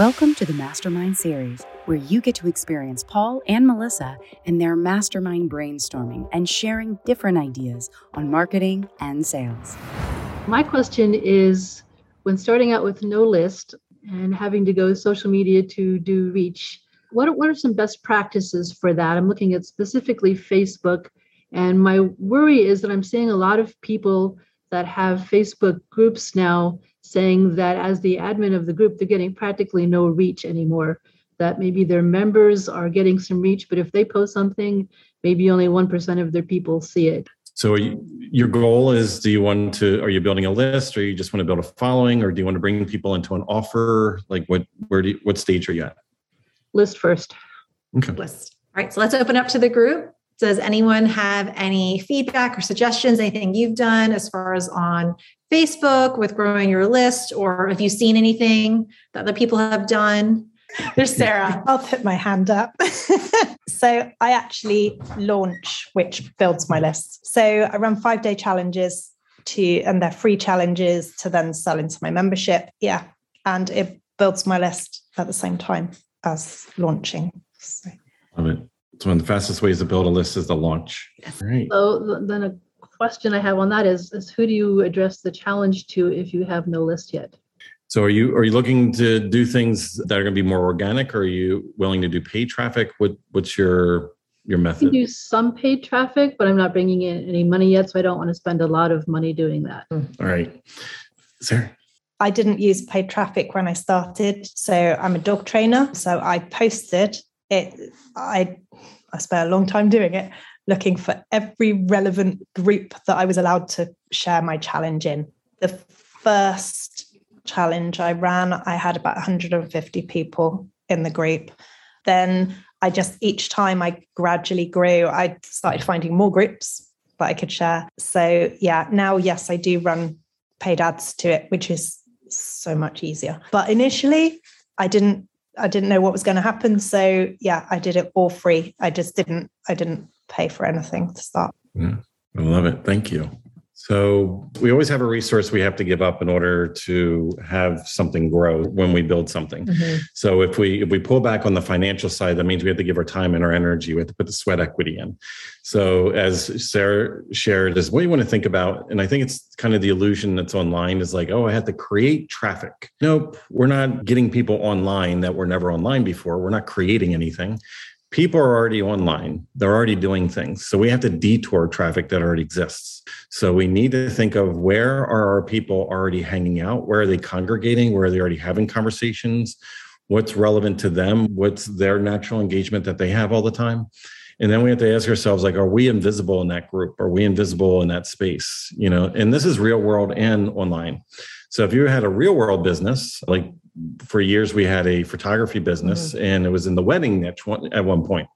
Welcome to the Mastermind Series, where you get to experience Paul and Melissa in their mastermind brainstorming and sharing different ideas on marketing and sales. My question is when starting out with no list and having to go social media to do reach, what, what are some best practices for that? I'm looking at specifically Facebook, and my worry is that I'm seeing a lot of people that have Facebook groups now saying that as the admin of the group, they're getting practically no reach anymore. That maybe their members are getting some reach, but if they post something, maybe only 1% of their people see it. So you, your goal is do you want to are you building a list or you just want to build a following or do you want to bring people into an offer? Like what where do you, what stage are you at? List first. Okay. List. All right, so let's open up to the group. Does anyone have any feedback or suggestions, anything you've done as far as on Facebook with growing your list, or have you seen anything that other people have done? There's Sarah. I'll put my hand up. so I actually launch which builds my list. So I run five day challenges to, and they're free challenges to then sell into my membership. Yeah. And it builds my list at the same time as launching. So. Love it. So one of the fastest ways to build a list is the launch. Yes. Right. So then a question I have on that is, is who do you address the challenge to if you have no list yet? So are you are you looking to do things that are going to be more organic or are you willing to do paid traffic? What what's your your method? I do some paid traffic, but I'm not bringing in any money yet, so I don't want to spend a lot of money doing that. Hmm. All right. Sarah. I didn't use paid traffic when I started. So I'm a dog trainer. So I posted it I I spent a long time doing it, looking for every relevant group that I was allowed to share my challenge in. The first challenge I ran, I had about 150 people in the group. Then I just each time I gradually grew, I started finding more groups that I could share. So yeah, now yes, I do run paid ads to it, which is so much easier. But initially, I didn't I didn't know what was going to happen. So yeah, I did it all free. I just didn't I didn't pay for anything to start. Yeah, I love it. Thank you. So we always have a resource we have to give up in order to have something grow when we build something. Mm-hmm. So if we if we pull back on the financial side, that means we have to give our time and our energy. We have to put the sweat equity in. So as Sarah shared, is what you want to think about, and I think it's kind of the illusion that's online is like, oh, I have to create traffic. Nope, we're not getting people online that were never online before. We're not creating anything people are already online. They're already doing things. So we have to detour traffic that already exists. So we need to think of where are our people already hanging out? Where are they congregating? Where are they already having conversations? What's relevant to them? What's their natural engagement that they have all the time? And then we have to ask ourselves like are we invisible in that group? Are we invisible in that space? You know and this is real world and online. So if you had a real world business like for years we had a photography business mm-hmm. and it was in the wedding niche at one point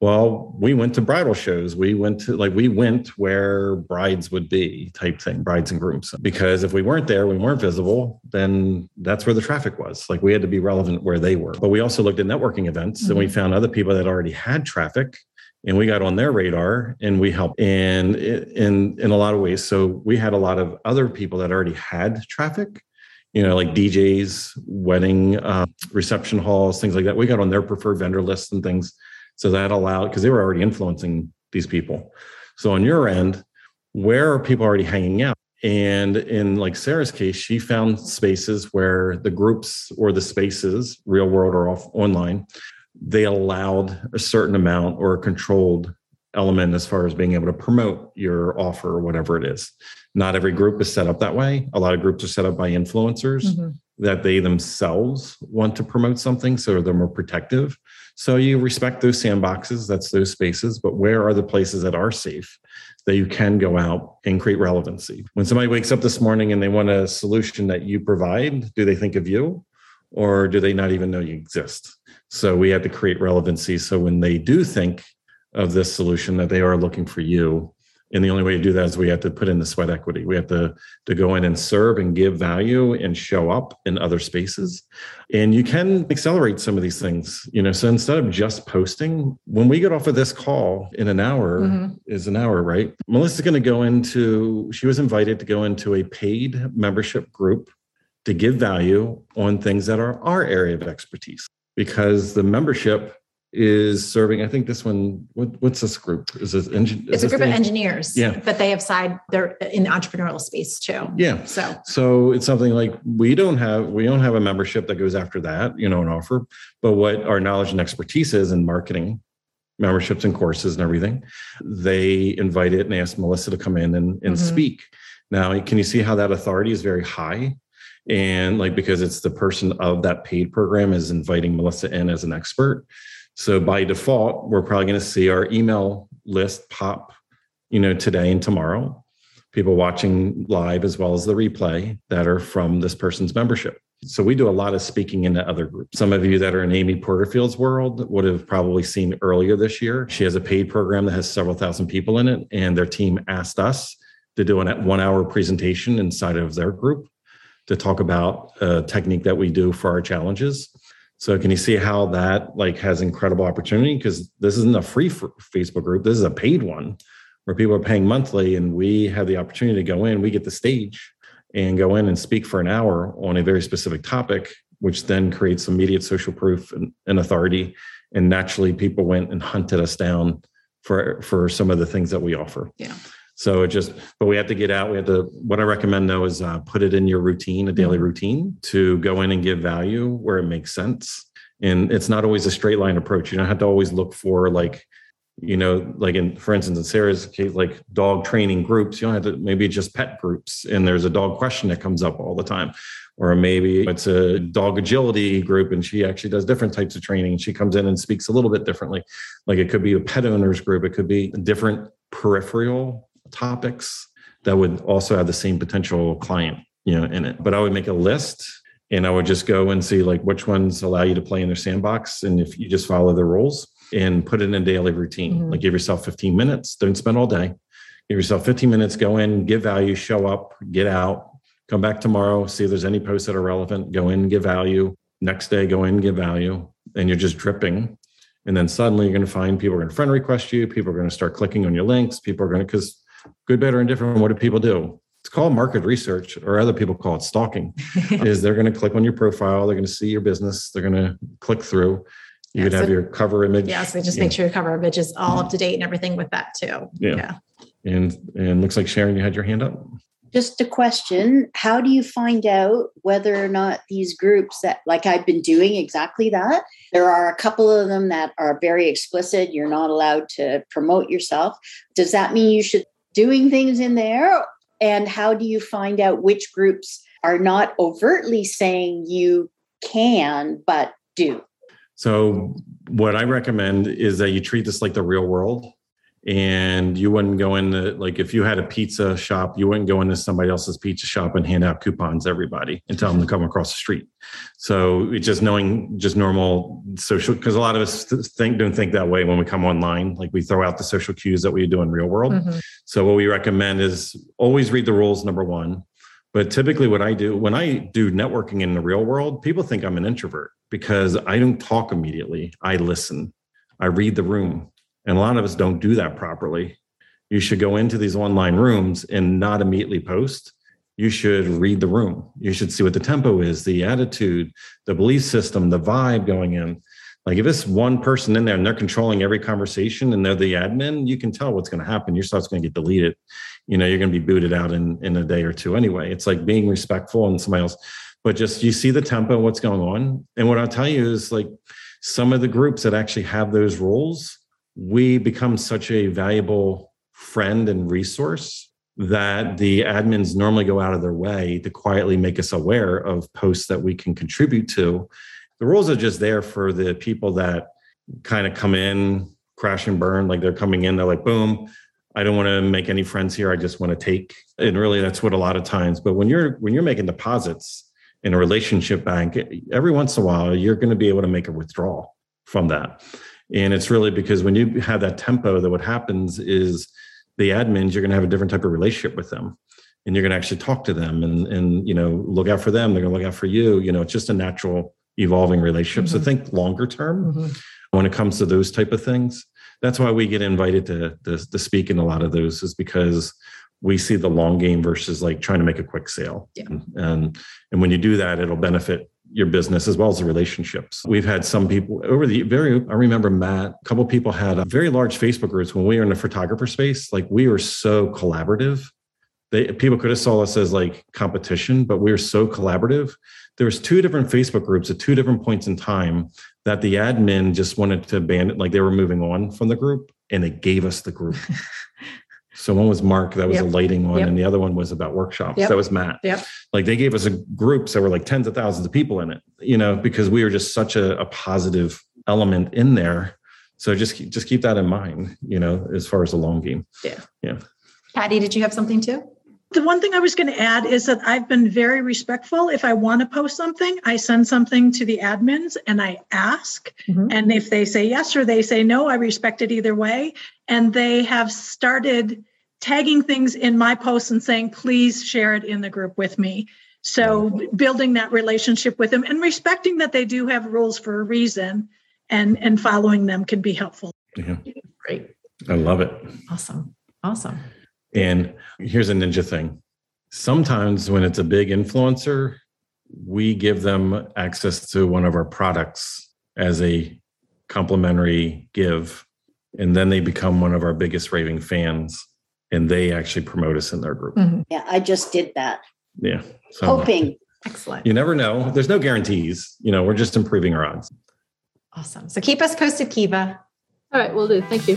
well we went to bridal shows we went to like we went where brides would be type thing brides and grooms because if we weren't there we weren't visible then that's where the traffic was like we had to be relevant where they were but we also looked at networking events mm-hmm. and we mm-hmm. found other people that already had traffic and we got on their radar and we helped and in in a lot of ways so we had a lot of other people that already had traffic you know, like DJs, wedding uh, reception halls, things like that. We got on their preferred vendor lists and things. So that allowed, because they were already influencing these people. So on your end, where are people already hanging out? And in like Sarah's case, she found spaces where the groups or the spaces, real world or off online, they allowed a certain amount or a controlled element as far as being able to promote your offer or whatever it is. Not every group is set up that way. A lot of groups are set up by influencers mm-hmm. that they themselves want to promote something, so they're more protective. So you respect those sandboxes, that's those spaces, but where are the places that are safe that you can go out and create relevancy? When somebody wakes up this morning and they want a solution that you provide, do they think of you? Or do they not even know you exist? So we have to create relevancy. So when they do think of this solution that they are looking for you and the only way to do that is we have to put in the sweat equity. We have to, to go in and serve and give value and show up in other spaces. And you can accelerate some of these things. You know, so instead of just posting, when we get off of this call in an hour mm-hmm. is an hour, right? Melissa's going to go into, she was invited to go into a paid membership group to give value on things that are our area of expertise because the membership is serving. I think this one. What, what's this group? Is this? Engin- it's a group of engineers. Yeah, but they have side. They're in the entrepreneurial space too. Yeah. So so it's something like we don't have we don't have a membership that goes after that. You know, an offer. But what our knowledge and expertise is in marketing, memberships and courses and everything, they invited and they asked Melissa to come in and, and mm-hmm. speak. Now, can you see how that authority is very high? And like because it's the person of that paid program is inviting Melissa in as an expert so by default, we're probably going to see our email list pop, you know, today and tomorrow. People watching live as well as the replay that are from this person's membership. So we do a lot of speaking into other groups. Some of you that are in Amy Porterfield's world would have probably seen earlier this year. She has a paid program that has several thousand people in it, and their team asked us to do a one hour presentation inside of their group to talk about a technique that we do for our challenges. So can you see how that like has incredible opportunity? Because this isn't a free Facebook group. This is a paid one where people are paying monthly and we have the opportunity to go in, we get the stage and go in and speak for an hour on a very specific topic, which then creates immediate social proof and, and authority. And naturally people went and hunted us down for for some of the things that we offer. Yeah. So it just, but we have to get out. We have to. What I recommend though is uh, put it in your routine, a daily mm-hmm. routine, to go in and give value where it makes sense. And it's not always a straight line approach. You don't have to always look for like, you know, like in, for instance, in Sarah's case, like dog training groups. You don't have to maybe just pet groups, and there's a dog question that comes up all the time. Or maybe it's a dog agility group and she actually does different types of training. She comes in and speaks a little bit differently. Like it could be a pet owners group, it could be different peripheral topics that would also have the same potential client, you know, in it. But I would make a list and I would just go and see like which ones allow you to play in their sandbox. And if you just follow the rules and put it in a daily routine, mm-hmm. like give yourself 15 minutes, don't spend all day. Give yourself 15 minutes, go in, give value, show up, get out, come back tomorrow, see if there's any posts that are relevant, go in, give value. Next day, go in, give value. And you're just dripping. And then suddenly you're going to find people are going to friend request you. People are going to start clicking on your links. People are going to, because good, better, and different. What do people do? It's called market research, or other people call it stalking. is they're going to click on your profile, they're going to see your business, they're going to click through. You yeah, could so, have your cover image. Yeah, so just make know. sure your cover image is all up to date and everything with that too. Yeah. yeah. And and looks like Sharon, you had your hand up. Just a question. How do you find out whether or not these groups that, like I've been doing exactly that? There are a couple of them that are very explicit. You're not allowed to promote yourself. Does that mean you should doing things in there? And how do you find out which groups are not overtly saying you can, but do? So, what I recommend is that you treat this like the real world and you wouldn't go into like if you had a pizza shop you wouldn't go into somebody else's pizza shop and hand out coupons to everybody and tell them to come across the street. So it's just knowing just normal social because a lot of us think don't think that way when we come online. Like we throw out the social cues that we do in real world. Mm-hmm. so what we recommend is always read the rules number one. But typically what i do when i do networking in the real world people think i'm an introvert because i don't talk immediately. I listen. I read the room and a lot of us don't do that properly. You should go into these online rooms and not immediately post. You should read the room. You should see what the tempo is, the attitude, the belief system, the vibe going in. Like if it's one person in there and they're controlling every conversation and they're the admin, you can tell what's going to happen. Your stuff's going to get deleted. You know, you're going to be booted out in, in a day or two anyway. It's like being respectful and somebody else, but just you see the tempo, what's going on. And what I'll tell you is like some of the groups that actually have those rules, we become such a valuable friend and resource that the admins normally go out of their way to quietly make us aware of posts that we can contribute to. The rules are just there for the people that kind of come in, crash and burn, like they're coming in, they're like, boom, I don't want to make any friends here. I just want to take. And really that's what a lot of times, but when you're when you're making deposits in a relationship bank, every once in a while you're going to be able to make a withdrawal from that. And it's really because when you have that tempo, that what happens is the admins, you're going to have a different type of relationship with them. And you're going to actually talk to them and, and you know, look out for them. They're going to look out for you. You know, it's just a natural evolving relationship. Mm-hmm. So think longer term mm-hmm. when it comes to those type of things. That's why we get invited to, to, to speak in a lot of those is because we see the long game versus like trying to make a quick sale. Yeah. And and when you do that, it'll benefit your business as well as the relationships. We've had some people over the very, I remember Matt, a couple people had very large Facebook groups when we were in the photographer space. Like we were so collaborative. They, people could have saw us as like competition, but we were so collaborative. There was two different Facebook groups at two different points in time that the admin just wanted to ban it, like they were moving on from the group and they gave us the group. So one was Mark, that was yep. a lighting one, yep. and the other one was about workshops. Yep. That was Matt. Yep. Like they gave us a groups that were like tens of thousands of people in it, you know, because we were just such a, a positive element in there. So just keep, just keep that in mind, you know, as far as the long game. Yeah. Yeah. Patty, did you have something too? The one thing I was going to add is that I've been very respectful. If I want to post something, I send something to the admins and I ask. Mm-hmm. And if they say yes or they say no, I respect it either way. And they have started tagging things in my posts and saying, please share it in the group with me. So building that relationship with them and respecting that they do have rules for a reason and and following them can be helpful. Yeah. Great. I love it. Awesome. Awesome. And here's a ninja thing. Sometimes when it's a big influencer, we give them access to one of our products as a complimentary give. And then they become one of our biggest raving fans and they actually promote us in their group. Mm-hmm. Yeah, I just did that. Yeah. So Hoping. Excellent. You never know. There's no guarantees. You know, we're just improving our odds. Awesome. So keep us posted, Kiva. All right, we'll do. Thank you.